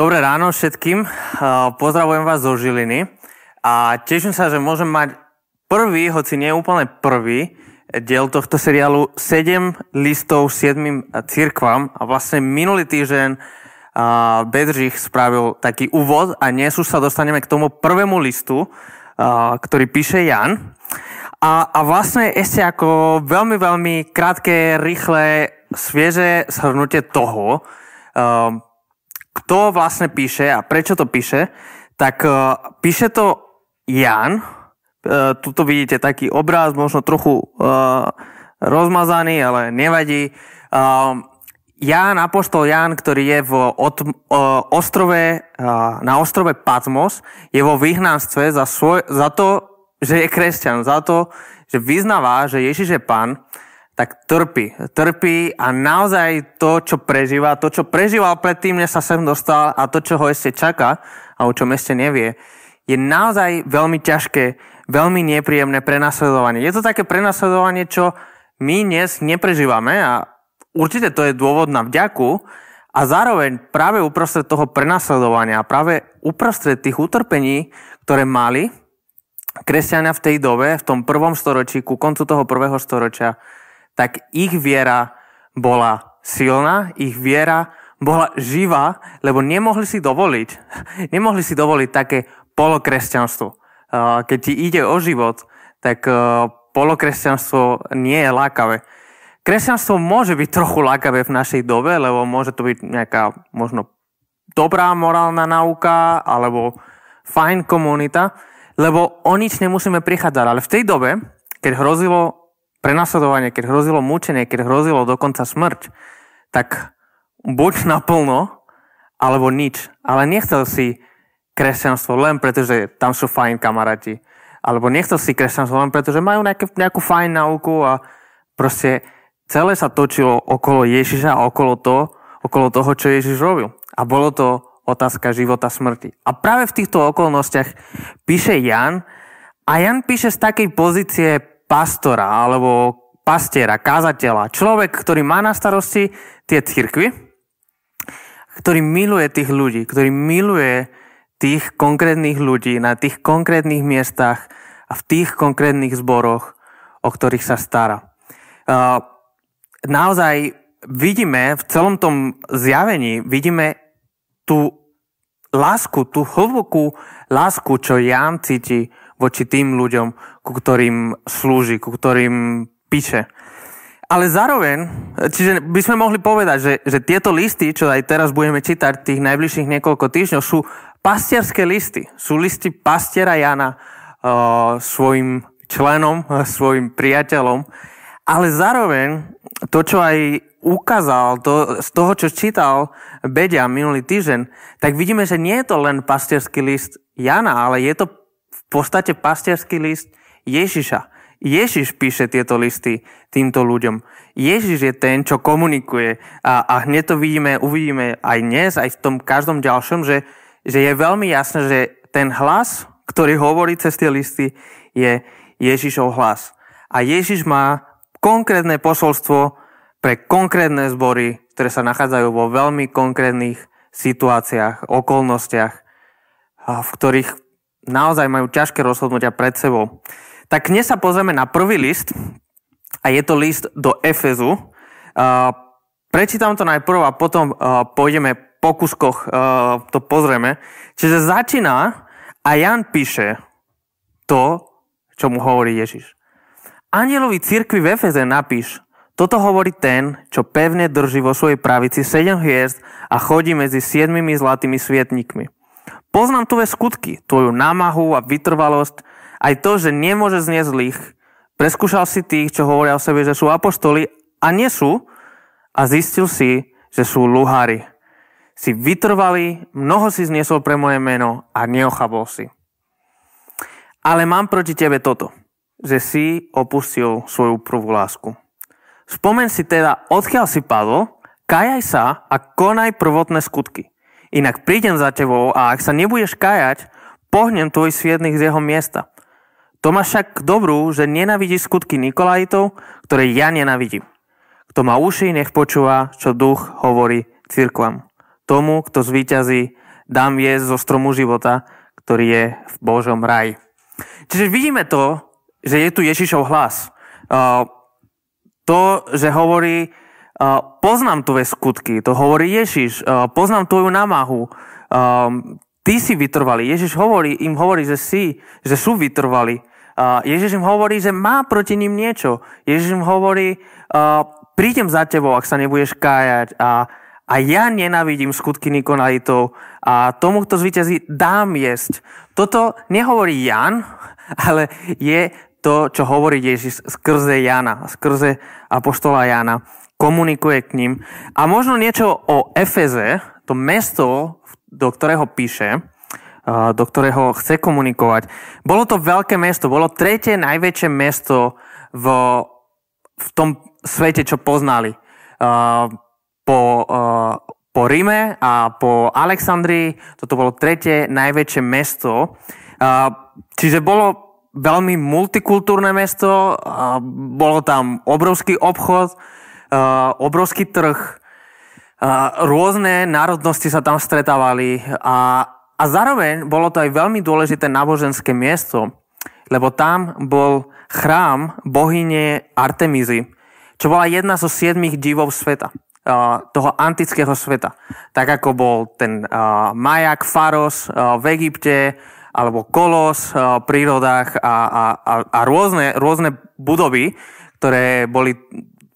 Dobré ráno všetkým. Pozdravujem vás zo Žiliny a teším sa, že môžem mať prvý, hoci nie úplne prvý, diel tohto seriálu 7 listov 7 cirkvám a vlastne minulý týždeň Bedřich spravil taký úvod a dnes už sa dostaneme k tomu prvému listu, ktorý píše Jan. A, a vlastne ešte ako veľmi, veľmi krátke, rýchle, svieže shrnutie toho, kto vlastne píše a prečo to píše, tak uh, píše to Jan. Uh, tuto vidíte taký obraz, možno trochu uh, rozmazaný, ale nevadí. Ján, apoštol Ján, ktorý je v ostrove, na ostrove Patmos, je vo vyhnanstve za, svoj, za to, že je kresťan, za to, že vyznáva, že Ježiš je pán tak trpí. Trpí a naozaj to, čo prežíva, to, čo prežíval predtým, než sa sem dostal a to, čo ho ešte čaká a o čom ešte nevie, je naozaj veľmi ťažké, veľmi nepríjemné prenasledovanie. Je to také prenasledovanie, čo my dnes neprežívame a určite to je dôvod na vďaku a zároveň práve uprostred toho prenasledovania, práve uprostred tých utrpení, ktoré mali kresťania v tej dobe, v tom prvom storočí, ku koncu toho prvého storočia, tak ich viera bola silná, ich viera bola živá, lebo nemohli si dovoliť, nemohli si dovoliť také polokresťanstvo. Keď ti ide o život, tak polokresťanstvo nie je lákavé. Kresťanstvo môže byť trochu lákavé v našej dobe, lebo môže to byť nejaká možno dobrá morálna nauka alebo fajn komunita, lebo o nič nemusíme prichádzať. Ale v tej dobe, keď hrozilo prenasledovanie, keď hrozilo mučenie, keď hrozilo dokonca smrť, tak buď naplno, alebo nič. Ale nechcel si kresťanstvo len preto, že tam sú fajn kamaráti. Alebo nechcel si kresťanstvo len preto, že majú nejaké, nejakú fajn nauku a proste celé sa točilo okolo Ježiša a okolo, to, okolo toho, čo Ježiš robil. A bolo to otázka života smrti. A práve v týchto okolnostiach píše Jan, a Jan píše z takej pozície pastora alebo pastiera, kázateľa, človek, ktorý má na starosti tie cirkvy, ktorý miluje tých ľudí, ktorý miluje tých konkrétnych ľudí na tých konkrétnych miestach a v tých konkrétnych zboroch, o ktorých sa stará. Naozaj vidíme v celom tom zjavení, vidíme tú lásku, tú hlbokú lásku, čo Ján cíti voči tým ľuďom, ku ktorým slúži, ku ktorým píše. Ale zároveň, čiže by sme mohli povedať, že, že tieto listy, čo aj teraz budeme čítať tých najbližších niekoľko týždňov, sú pastierské listy. Sú listy pastiera Jana uh, svojim členom, uh, svojim priateľom. Ale zároveň to, čo aj ukázal, to, z toho, čo čítal Bedia minulý týždeň, tak vidíme, že nie je to len pastierský list Jana, ale je to podstate pastierský list Ježiša. Ježiš píše tieto listy týmto ľuďom. Ježiš je ten, čo komunikuje a, a hneď to vidíme, uvidíme aj dnes, aj v tom každom ďalšom, že, že je veľmi jasné, že ten hlas, ktorý hovorí cez tie listy, je Ježišov hlas. A Ježiš má konkrétne posolstvo pre konkrétne zbory, ktoré sa nachádzajú vo veľmi konkrétnych situáciách, okolnostiach, v ktorých naozaj majú ťažké rozhodnutia pred sebou. Tak dnes sa pozrieme na prvý list a je to list do Efezu. Uh, prečítam to najprv a potom uh, pôjdeme po kuskoch, uh, to pozrieme. Čiže začína a Jan píše to, čo mu hovorí Ježiš. Anielovi cirkvi v Efeze napíš, toto hovorí ten, čo pevne drží vo svojej pravici sedem hviezd a chodí medzi siedmimi zlatými svietnikmi. Poznám tvoje skutky, tvoju námahu a vytrvalosť, aj to, že nemôže znieť zlých. Preskúšal si tých, čo hovoria o sebe, že sú apoštoli a nie sú a zistil si, že sú luhári. Si vytrvalý, mnoho si zniesol pre moje meno a neochabol si. Ale mám proti tebe toto, že si opustil svoju prvú lásku. Spomen si teda, odkiaľ si padol, kajaj sa a konaj prvotné skutky. Inak prídem za tebou a ak sa nebudeš kajať, pohnem tvoj svietných z jeho miesta. To má však dobrú, že nenavidí skutky Nikolajitov, ktoré ja nenavidím. Kto má uši, nech počúva, čo duch hovorí cirkvam. Tomu, kto zvíťazí, dám jesť zo stromu života, ktorý je v Božom raji. Čiže vidíme to, že je tu Ježišov hlas. To, že hovorí, poznám tvoje skutky, to hovorí Ježiš, poznám tvoju námahu, ty si vytrvalý. Ježiš hovorí, im hovorí, že si, že sú vytrvalí. Ježiš im hovorí, že má proti ním niečo. Ježiš im hovorí, prídem za tebou, ak sa nebudeš kájať a, a ja nenávidím skutky Nikonalitov a tomu, kto zvýťazí, dám jesť. Toto nehovorí Jan, ale je to, čo hovorí Ježiš skrze Jana, skrze Apoštola Jana. Komunikuje k ním. A možno niečo o Efeze, to mesto, do ktorého píše, do ktorého chce komunikovať. Bolo to veľké mesto, bolo tretie najväčšie mesto v, v tom svete, čo poznali. Po, po Ríme a po Alexandrii, toto bolo tretie najväčšie mesto. Čiže bolo veľmi multikultúrne mesto, bolo tam obrovský obchod, obrovský trh, rôzne národnosti sa tam stretávali a, a zároveň bolo to aj veľmi dôležité náboženské miesto, lebo tam bol chrám bohyne Artemizy, čo bola jedna zo siedmých divov sveta toho antického sveta. Tak ako bol ten Majak, Faros v Egypte, alebo kolos eh, v prírodách a, a, a, a rôzne, rôzne budovy, ktoré boli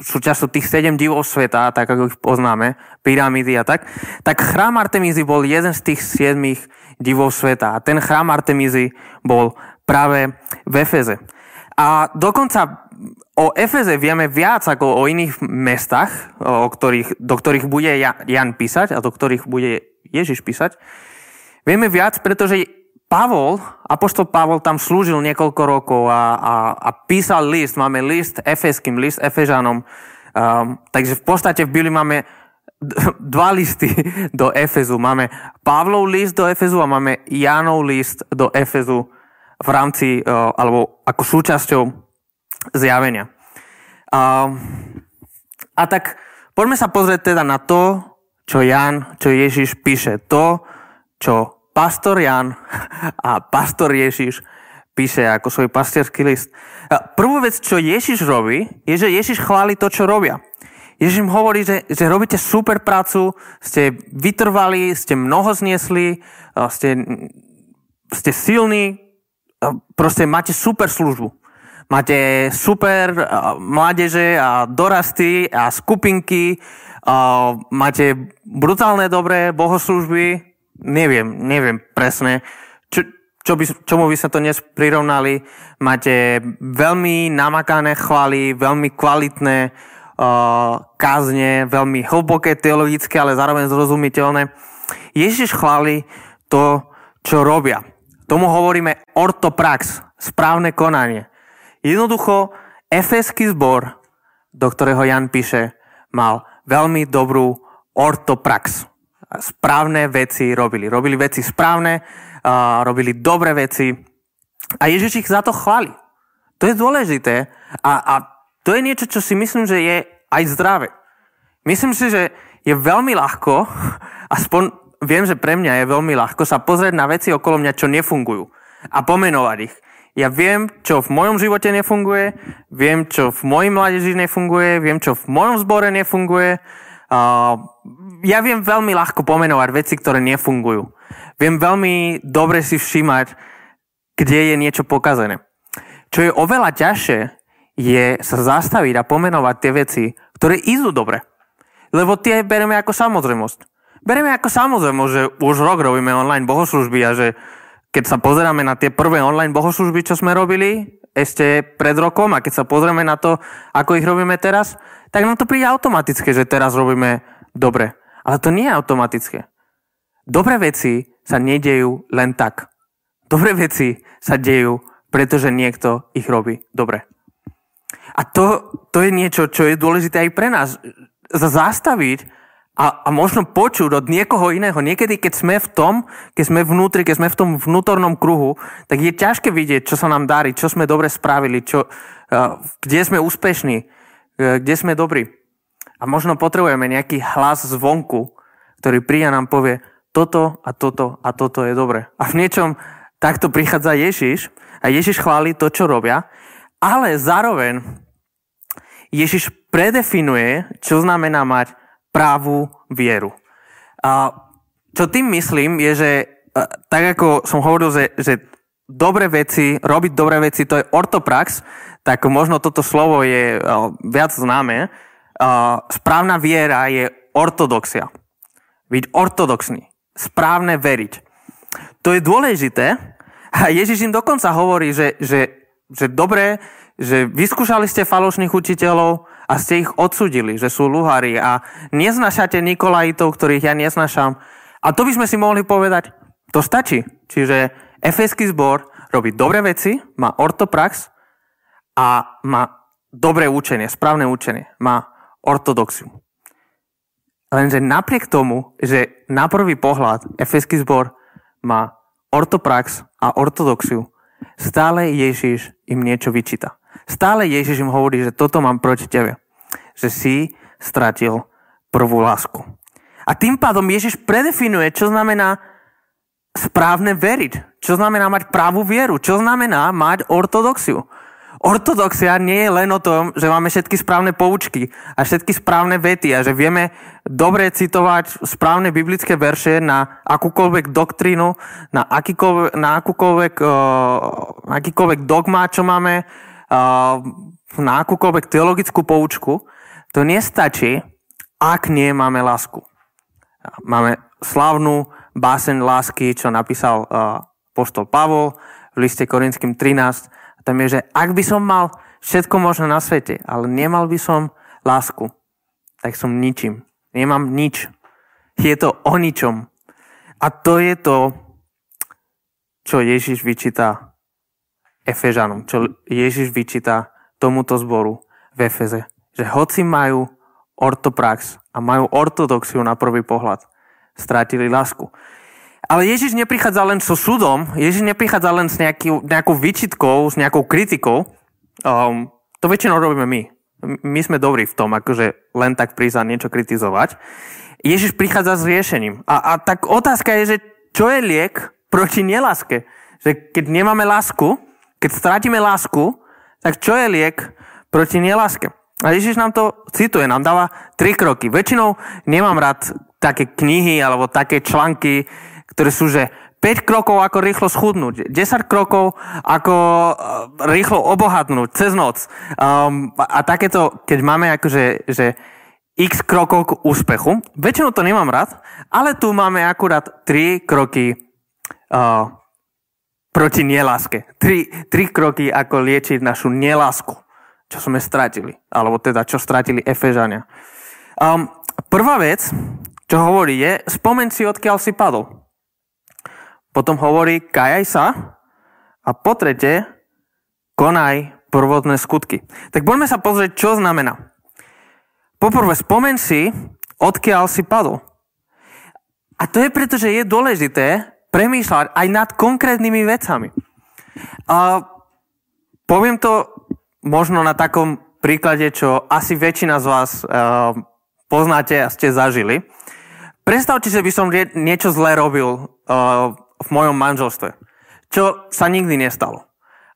súčasťou tých sedem divov sveta, tak ako ich poznáme, pyramídy a tak, tak chrám Artemízy bol jeden z tých siedmých divov sveta. A ten chrám Artemízy bol práve v Efeze. A dokonca o Efeze vieme viac ako o iných mestách, o ktorých, do ktorých bude Jan písať a do ktorých bude Ježiš písať. Vieme viac, pretože Pavol, apoštol Pavol tam slúžil niekoľko rokov a, a, a písal list. Máme list efeským, list efežanom. Um, takže v podstate v Bibli máme dva listy do Efezu. Máme Pavlov list do Efezu a máme Jánov list do Efezu v rámci, uh, alebo ako súčasťou zjavenia. Um, a tak poďme sa pozrieť teda na to, čo Jan, čo Ježiš píše. To, čo pastor Jan a pastor Ježiš píše ako svoj pastierský list. Prvú vec, čo Ježiš robí, je, že Ježiš chváli to, čo robia. Ježiš im hovorí, že, že robíte super prácu, ste vytrvali, ste mnoho zniesli, ste, ste silní, proste máte super službu. Máte super mládeže a dorasty a skupinky, máte brutálne dobré bohoslužby, neviem, neviem presne, čo, čo by, čomu by sa to dnes prirovnali. Máte veľmi namakané chvály, veľmi kvalitné uh, kázne, veľmi hlboké teologické, ale zároveň zrozumiteľné. Ježiš chváli to, čo robia. Tomu hovoríme ortoprax, správne konanie. Jednoducho, efeský zbor, do ktorého Jan píše, mal veľmi dobrú ortoprax správne veci robili. Robili veci správne, uh, robili dobré veci a Ježiš ich za to chváli. To je dôležité a, a to je niečo, čo si myslím, že je aj zdravé. Myslím si, že je veľmi ľahko, aspoň viem, že pre mňa je veľmi ľahko sa pozrieť na veci okolo mňa, čo nefungujú a pomenovať ich. Ja viem, čo v mojom živote nefunguje, viem, čo v mojej mládeži nefunguje, viem, čo v mojom zbore nefunguje, ja viem veľmi ľahko pomenovať veci, ktoré nefungujú. Viem veľmi dobre si všímať, kde je niečo pokazené. Čo je oveľa ťažšie, je sa zastaviť a pomenovať tie veci, ktoré idú dobre. Lebo tie bereme ako samozrejmosť. Bereme ako samozrejmosť, že už rok robíme online bohoslužby a že keď sa pozeráme na tie prvé online bohoslužby, čo sme robili ešte pred rokom a keď sa pozrieme na to, ako ich robíme teraz, tak nám to príde automatické, že teraz robíme dobre. Ale to nie je automatické. Dobré veci sa nedejú len tak. Dobré veci sa dejú, pretože niekto ich robí dobre. A to, to je niečo, čo je dôležité aj pre nás. Zastaviť a, a možno počuť od niekoho iného. Niekedy, keď sme v tom, keď sme vnútri, keď sme v tom vnútornom kruhu, tak je ťažké vidieť, čo sa nám darí, čo sme dobre spravili, čo, kde sme úspešní. E, kde sme dobrí. A možno potrebujeme nejaký hlas zvonku, ktorý príde a nám povie, toto a toto a toto je dobre. A v niečom takto prichádza Ježiš a Ježiš chváli to, čo robia, ale zároveň Ježiš predefinuje, čo znamená mať právú vieru. A čo tým myslím je, že tak ako som hovoril, že, že dobré veci, robiť dobré veci, to je ortoprax, tak možno toto slovo je viac známe. Správna viera je ortodoxia. Byť ortodoxný. Správne veriť. To je dôležité. A Ježiš im dokonca hovorí, že, že, že dobre, že vyskúšali ste falošných učiteľov a ste ich odsudili, že sú luhári a neznašate Nikolajitov, ktorých ja neznašam. A to by sme si mohli povedať, to stačí. Čiže efeský zbor robí dobré veci, má ortoprax a má dobré učenie, správne učenie, má ortodoxiu. Lenže napriek tomu, že na prvý pohľad efeský zbor má ortoprax a ortodoxiu, stále Ježiš im niečo vyčíta. Stále Ježiš im hovorí, že toto mám proti tebe. Že si stratil prvú lásku. A tým pádom Ježiš predefinuje, čo znamená správne veriť. Čo znamená mať právú vieru. Čo znamená mať ortodoxiu. Ortodoxia nie je len o tom, že máme všetky správne poučky a všetky správne vety a že vieme dobre citovať správne biblické verše na akúkoľvek doktrínu, na, akýkoľvek, na akúkoľvek, uh, akýkoľvek dogma, čo máme, uh, na akúkoľvek teologickú poučku. To nestačí, ak nie máme lásku. Máme slavnú báseň lásky, čo napísal uh, poštol Pavol v liste Korinským 13 tam je, že ak by som mal všetko možné na svete, ale nemal by som lásku, tak som ničím. Nemám nič. Je to o ničom. A to je to, čo Ježiš vyčíta Efežanom, čo Ježiš vyčíta tomuto zboru v Efeze. Že hoci majú ortoprax a majú ortodoxiu na prvý pohľad, strátili lásku. Ale Ježiš neprichádza len so súdom, Ježiš neprichádza len s nejaký, nejakou výčitkou, s nejakou kritikou. Um, to väčšinou robíme my. My sme dobrí v tom, akože len tak prísť a niečo kritizovať. Ježiš prichádza s riešením. A, a tak otázka je, že čo je liek proti neláske? Že keď nemáme lásku, keď strátime lásku, tak čo je liek proti neláske? A Ježiš nám to cituje, nám dáva tri kroky. Väčšinou nemám rád také knihy alebo také články, ktoré sú, že 5 krokov, ako rýchlo schudnúť, 10 krokov, ako eh, rýchlo obohatnúť cez noc. Um, a takéto, keď máme akože, že x krokov k úspechu, väčšinou to nemám rád, ale tu máme akurát 3 kroky uh, proti neláske. 3, 3 kroky, ako liečiť našu nelásku, čo sme stratili, alebo teda čo stratili Efežania. Um, prvá vec, čo hovorí je, spomen si, odkiaľ si padol. Potom hovorí, kajaj sa a po trete, konaj prvotné skutky. Tak poďme sa pozrieť, čo znamená. Poprvé, spomen si, odkiaľ si padol. A to je preto, že je dôležité premýšľať aj nad konkrétnymi vecami. A poviem to možno na takom príklade, čo asi väčšina z vás uh, poznáte a ste zažili. Predstavte že by som niečo zlé robil uh, v mojom manželstve. Čo sa nikdy nestalo.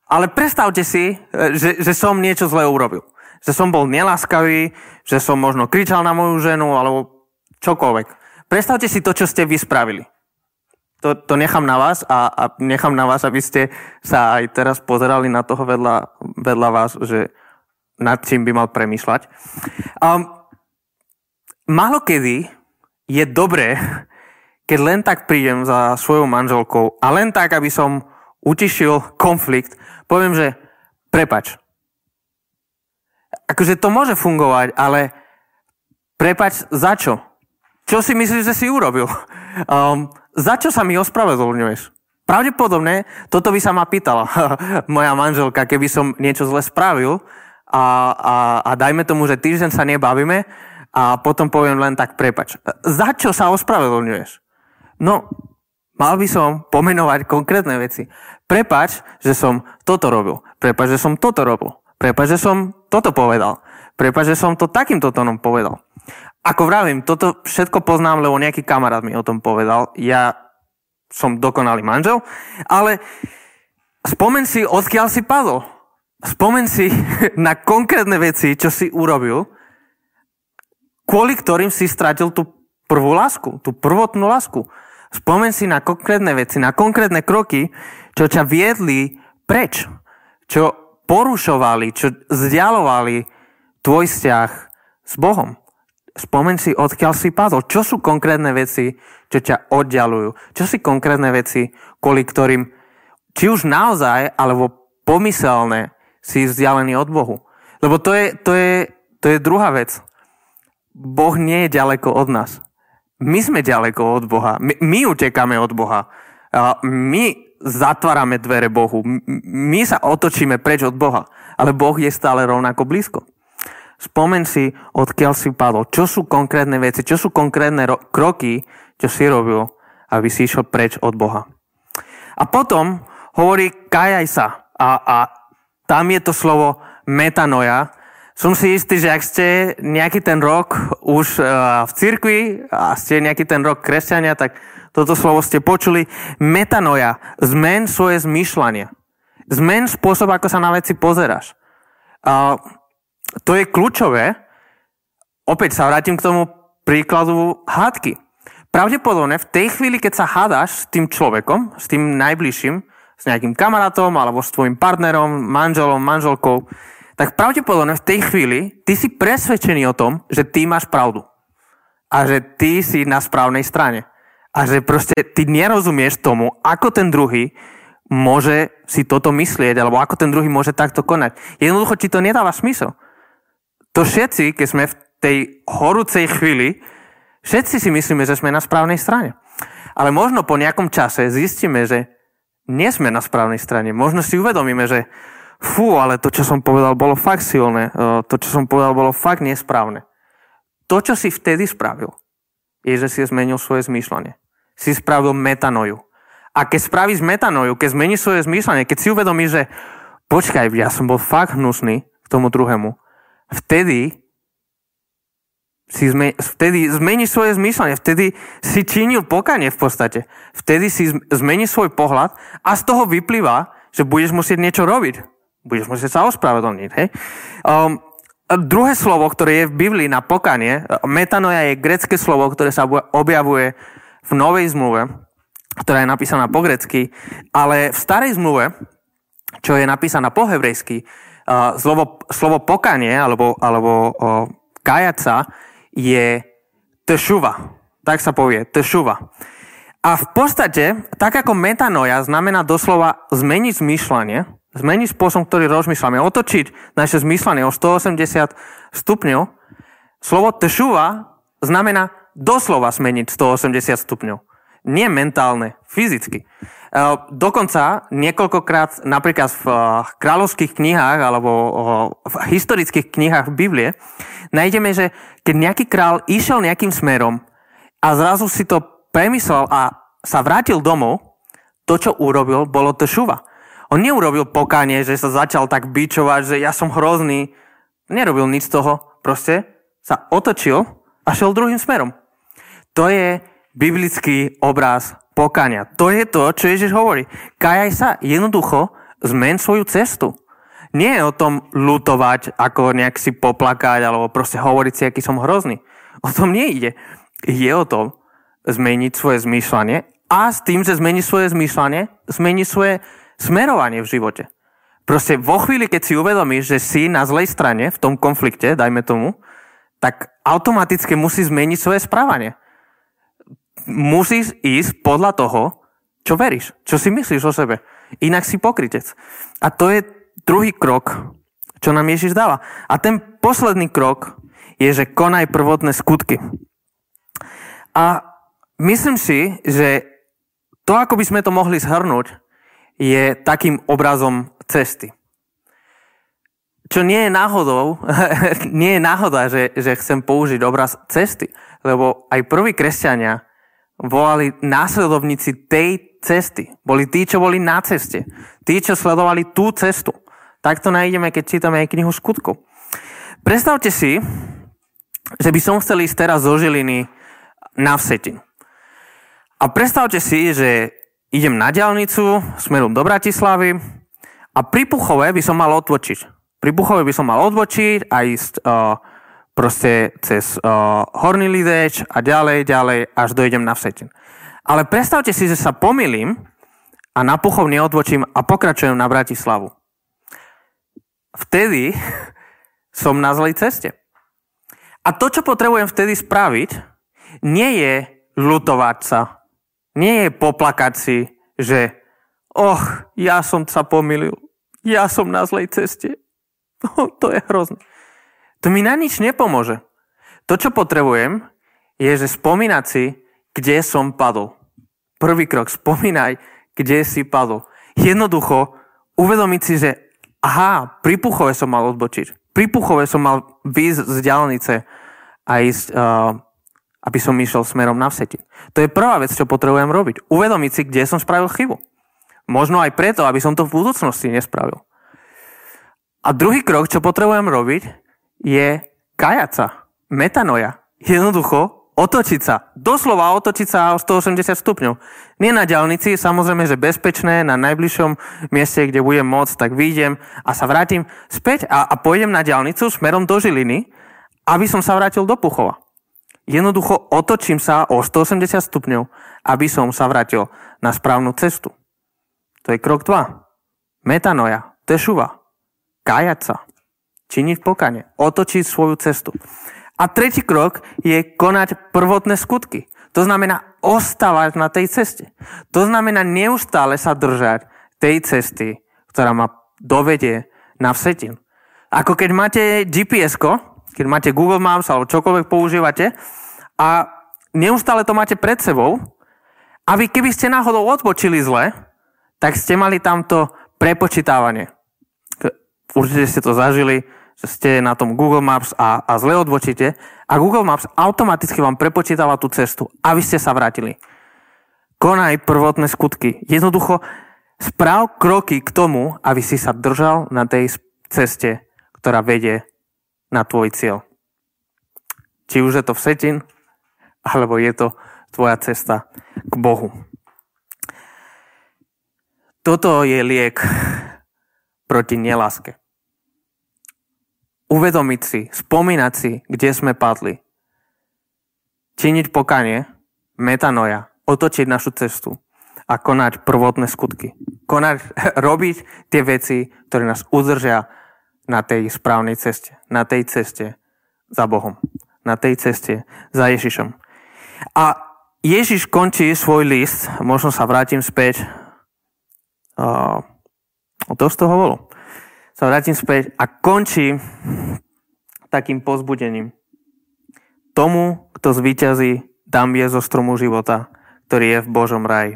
Ale predstavte si, e, že, že som niečo zlé urobil. Že som bol neláskavý, že som možno kričal na moju ženu, alebo čokoľvek. Predstavte si to, čo ste vy spravili. To, to nechám na vás a, a nechám na vás, aby ste sa aj teraz pozerali na toho vedľa, vedľa vás, že nad čím by mal premýšľať. Um, málo kedy je dobré keď len tak prídem za svojou manželkou a len tak, aby som utišil konflikt, poviem, že prepač. Akože to môže fungovať, ale prepač za čo? Čo si myslíš, že si urobil? Um, za čo sa mi ospravedlňuješ? Pravdepodobne toto by sa ma pýtala moja manželka, keby som niečo zle spravil a, a, a dajme tomu, že týždeň sa nebavíme a potom poviem len tak prepač. Za čo sa ospravedlňuješ? No, mal by som pomenovať konkrétne veci. Prepač, že som toto robil. Prepač, že som toto robil. Prepač, že som toto povedal. Prepač, že som to takýmto tónom povedal. Ako vravím, toto všetko poznám, lebo nejaký kamarát mi o tom povedal. Ja som dokonalý manžel, ale spomen si, odkiaľ si padol. Spomen si na konkrétne veci, čo si urobil, kvôli ktorým si stratil tú prvú lásku, tú prvotnú lásku. Spomen si na konkrétne veci, na konkrétne kroky, čo ťa viedli preč, čo porušovali, čo vzdialovali tvoj vzťah s Bohom. Spomen si, odkiaľ si padol. Čo sú konkrétne veci, čo ťa oddialujú? Čo sú konkrétne veci, kvôli ktorým či už naozaj, alebo pomyselné si vzdialený od Bohu. Lebo to je, to je, to je druhá vec. Boh nie je ďaleko od nás. My sme ďaleko od Boha. My, my utekáme od Boha. My zatvárame dvere Bohu. My sa otočíme preč od Boha. Ale Boh je stále rovnako blízko. Spomen si, odkiaľ si padol. Čo sú konkrétne veci, čo sú konkrétne ro- kroky, čo si robil, aby si išiel preč od Boha. A potom hovorí kajaj sa. A, a tam je to slovo metanoja. Som si istý, že ak ste nejaký ten rok už uh, v cirkvi a ste nejaký ten rok kresťania, tak toto slovo ste počuli. Metanoja. Zmen svoje zmýšľanie. Zmen spôsob, ako sa na veci pozeráš. To je kľúčové. Opäť sa vrátim k tomu príkladu hádky. Pravdepodobne v tej chvíli, keď sa hádaš s tým človekom, s tým najbližším, s nejakým kamarátom alebo s tvojim partnerom, manželom, manželkou, tak pravdepodobne v tej chvíli ty si presvedčený o tom, že ty máš pravdu. A že ty si na správnej strane. A že proste ty nerozumieš tomu, ako ten druhý môže si toto myslieť, alebo ako ten druhý môže takto konať. Jednoducho ti to nedáva smysl. To všetci, keď sme v tej horúcej chvíli, všetci si myslíme, že sme na správnej strane. Ale možno po nejakom čase zistíme, že nie sme na správnej strane. Možno si uvedomíme, že fú, ale to, čo som povedal, bolo fakt silné. To, čo som povedal, bolo fakt nesprávne. To, čo si vtedy spravil, je, že si zmenil svoje zmýšľanie. Si spravil metanoju. A keď spravíš metanoju, keď zmeníš svoje zmýšľanie, keď si uvedomíš, že počkaj, ja som bol fakt hnusný k tomu druhému, vtedy si zme, vtedy zmeníš svoje zmýšľanie, vtedy si činil pokanie v podstate. Vtedy si zmeníš svoj pohľad a z toho vyplýva, že budeš musieť niečo robiť. Budeš musieť sa ospravedlniť. Hej? Um, druhé slovo, ktoré je v Biblii na pokanie, metanoja je grecké slovo, ktoré sa objavuje v Novej zmluve ktorá je napísaná po grecky, ale v starej zmluve, čo je napísaná po hebrejsky, slovo, slovo pokanie alebo, alebo kajať sa je tešuva. Tak sa povie, tešuva. A v podstate, tak ako metanoja znamená doslova zmeniť zmýšľanie, zmeniť spôsob, ktorý rozmýšľame, otočiť naše zmýšľanie o 180 stupňov, slovo tešuva znamená doslova zmeniť 180 stupňov nie mentálne, fyzicky. E, dokonca niekoľkokrát napríklad v e, kráľovských knihách alebo v historických knihách v Biblie nájdeme, že keď nejaký král išiel nejakým smerom a zrazu si to premyslel a sa vrátil domov, to, čo urobil, bolo to šuva. On neurobil pokánie, že sa začal tak bičovať, že ja som hrozný. Nerobil nič z toho. Proste sa otočil a šiel druhým smerom. To je biblický obraz pokania. To je to, čo Ježiš hovorí. Kajaj sa, jednoducho zmen svoju cestu. Nie je o tom lutovať, ako nejak si poplakať, alebo proste hovoriť si, aký som hrozný. O tom nie ide. Je o tom zmeniť svoje zmýšľanie a s tým, že zmení svoje zmýšľanie, zmení svoje smerovanie v živote. Proste vo chvíli, keď si uvedomíš, že si na zlej strane v tom konflikte, dajme tomu, tak automaticky musí zmeniť svoje správanie musíš ísť podľa toho, čo veríš, čo si myslíš o sebe. Inak si pokrytec. A to je druhý krok, čo nám Ježiš dáva. A ten posledný krok je, že konaj prvotné skutky. A myslím si, že to, ako by sme to mohli zhrnúť, je takým obrazom cesty. Čo nie je náhodou, nie je náhoda, že, že chcem použiť obraz cesty, lebo aj prví kresťania volali následovníci tej cesty. Boli tí, čo boli na ceste. Tí, čo sledovali tú cestu. Tak to nájdeme, keď čítame aj knihu skutku. Predstavte si, že by som chcel ísť teraz zo Žiliny na Vsetin. A predstavte si, že idem na diálnicu smerom do Bratislavy a pri Puchove by som mal odvočiť. Pri Puchove by som mal odvočiť a ísť uh, proste cez uh, Horný Lideč a ďalej, ďalej, až dojdem na Vsetin. Ale predstavte si, že sa pomýlim a na Puchov neodvočím a pokračujem na Bratislavu. Vtedy som na zlej ceste. A to, čo potrebujem vtedy spraviť, nie je lutovať sa. Nie je poplakať si, že och, ja som sa pomýlil. Ja som na zlej ceste. Oh, to je hrozné. To mi na nič nepomôže. To, čo potrebujem, je, že spomínať si, kde som padol. Prvý krok, spomínaj, kde si padol. Jednoducho uvedomiť si, že aha, pri Puchove som mal odbočiť. Pri Puchove som mal výjsť z diálnice a ísť, uh, aby som išiel smerom na vsetin. To je prvá vec, čo potrebujem robiť. Uvedomiť si, kde som spravil chybu. Možno aj preto, aby som to v budúcnosti nespravil. A druhý krok, čo potrebujem robiť, je kajať sa. Metanoja. Jednoducho otočiť sa. Doslova otočiť sa o 180 stupňov. Nie na ďalnici, samozrejme, že bezpečné, na najbližšom mieste, kde budem môcť, tak vyjdem a sa vrátim späť a, a pôjdem na ďalnicu smerom do Žiliny, aby som sa vrátil do Puchova. Jednoducho otočím sa o 180 stupňov, aby som sa vrátil na správnu cestu. To je krok 2. Metanoja, tešuva, kájať sa, činiť pokane, otočiť svoju cestu. A tretí krok je konať prvotné skutky. To znamená ostávať na tej ceste. To znamená neustále sa držať tej cesty, ktorá ma dovedie na vsetin. Ako keď máte gps keď máte Google Maps alebo čokoľvek používate a neustále to máte pred sebou a vy keby ste náhodou odbočili zle, tak ste mali tamto prepočítavanie. Určite ste to zažili, že ste na tom Google Maps a, a zle odbočíte a Google Maps automaticky vám prepočítava tú cestu, aby ste sa vrátili. Konaj prvotné skutky. Jednoducho správ kroky k tomu, aby si sa držal na tej ceste, ktorá vedie na tvoj cieľ. Či už je to v setin, alebo je to tvoja cesta k Bohu. Toto je liek proti neláske uvedomiť si, spomínať si, kde sme padli. Činiť pokanie, metanoja, otočiť našu cestu a konať prvotné skutky. Konať, robiť tie veci, ktoré nás udržia na tej správnej ceste. Na tej ceste za Bohom. Na tej ceste za Ježišom. A Ježiš končí svoj list, možno sa vrátim späť, uh, to z toho bolo sa vrátim späť a končí takým pozbudením. Tomu, kto zvíťazí, dám je zo stromu života, ktorý je v Božom raji.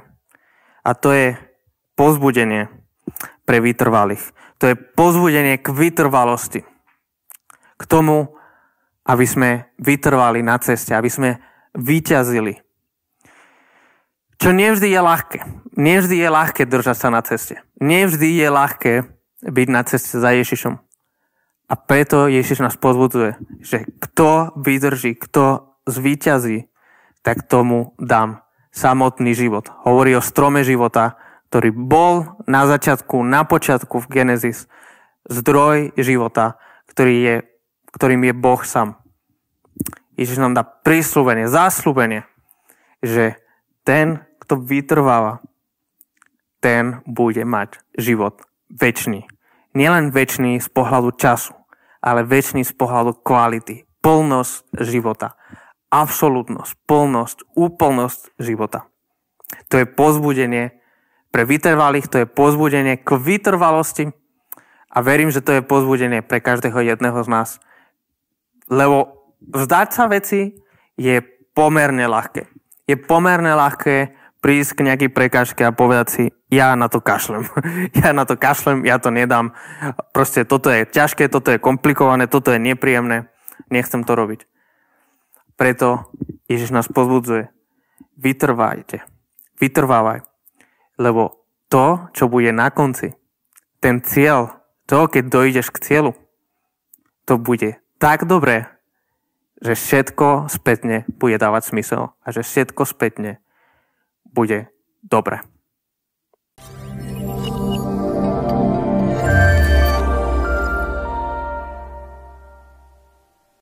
A to je pozbudenie pre vytrvalých. To je pozbudenie k vytrvalosti. K tomu, aby sme vytrvali na ceste, aby sme vyťazili. Čo nevždy je ľahké. Nevždy je ľahké držať sa na ceste. Nevždy je ľahké byť na ceste za Ježišom. A preto Ježiš nás pozbudzuje, že kto vydrží, kto zvíťazí, tak tomu dám samotný život. Hovorí o strome života, ktorý bol na začiatku, na počiatku v Genesis zdroj života, ktorý je, ktorým je Boh sám. Ježiš nám dá prísľubenie, záslubenie, že ten, kto vytrváva, ten bude mať život väčší nielen väčší z pohľadu času, ale väčší z pohľadu kvality, plnosť života, absolútnosť, plnosť, úplnosť života. To je pozbudenie pre vytrvalých, to je pozbudenie k vytrvalosti a verím, že to je pozbudenie pre každého jedného z nás. Lebo vzdať sa veci je pomerne ľahké. Je pomerne ľahké prísť k nejakej prekážke a povedať si, ja na to kašlem. ja na to kašlem, ja to nedám. Proste toto je ťažké, toto je komplikované, toto je nepríjemné. Nechcem to robiť. Preto Ježiš nás pozbudzuje. Vytrvajte. Vytrvávaj lebo to, čo bude na konci, ten cieľ, to, keď dojdeš k cieľu, to bude tak dobré, že všetko spätne bude dávať smysel a že všetko spätne bude dobré.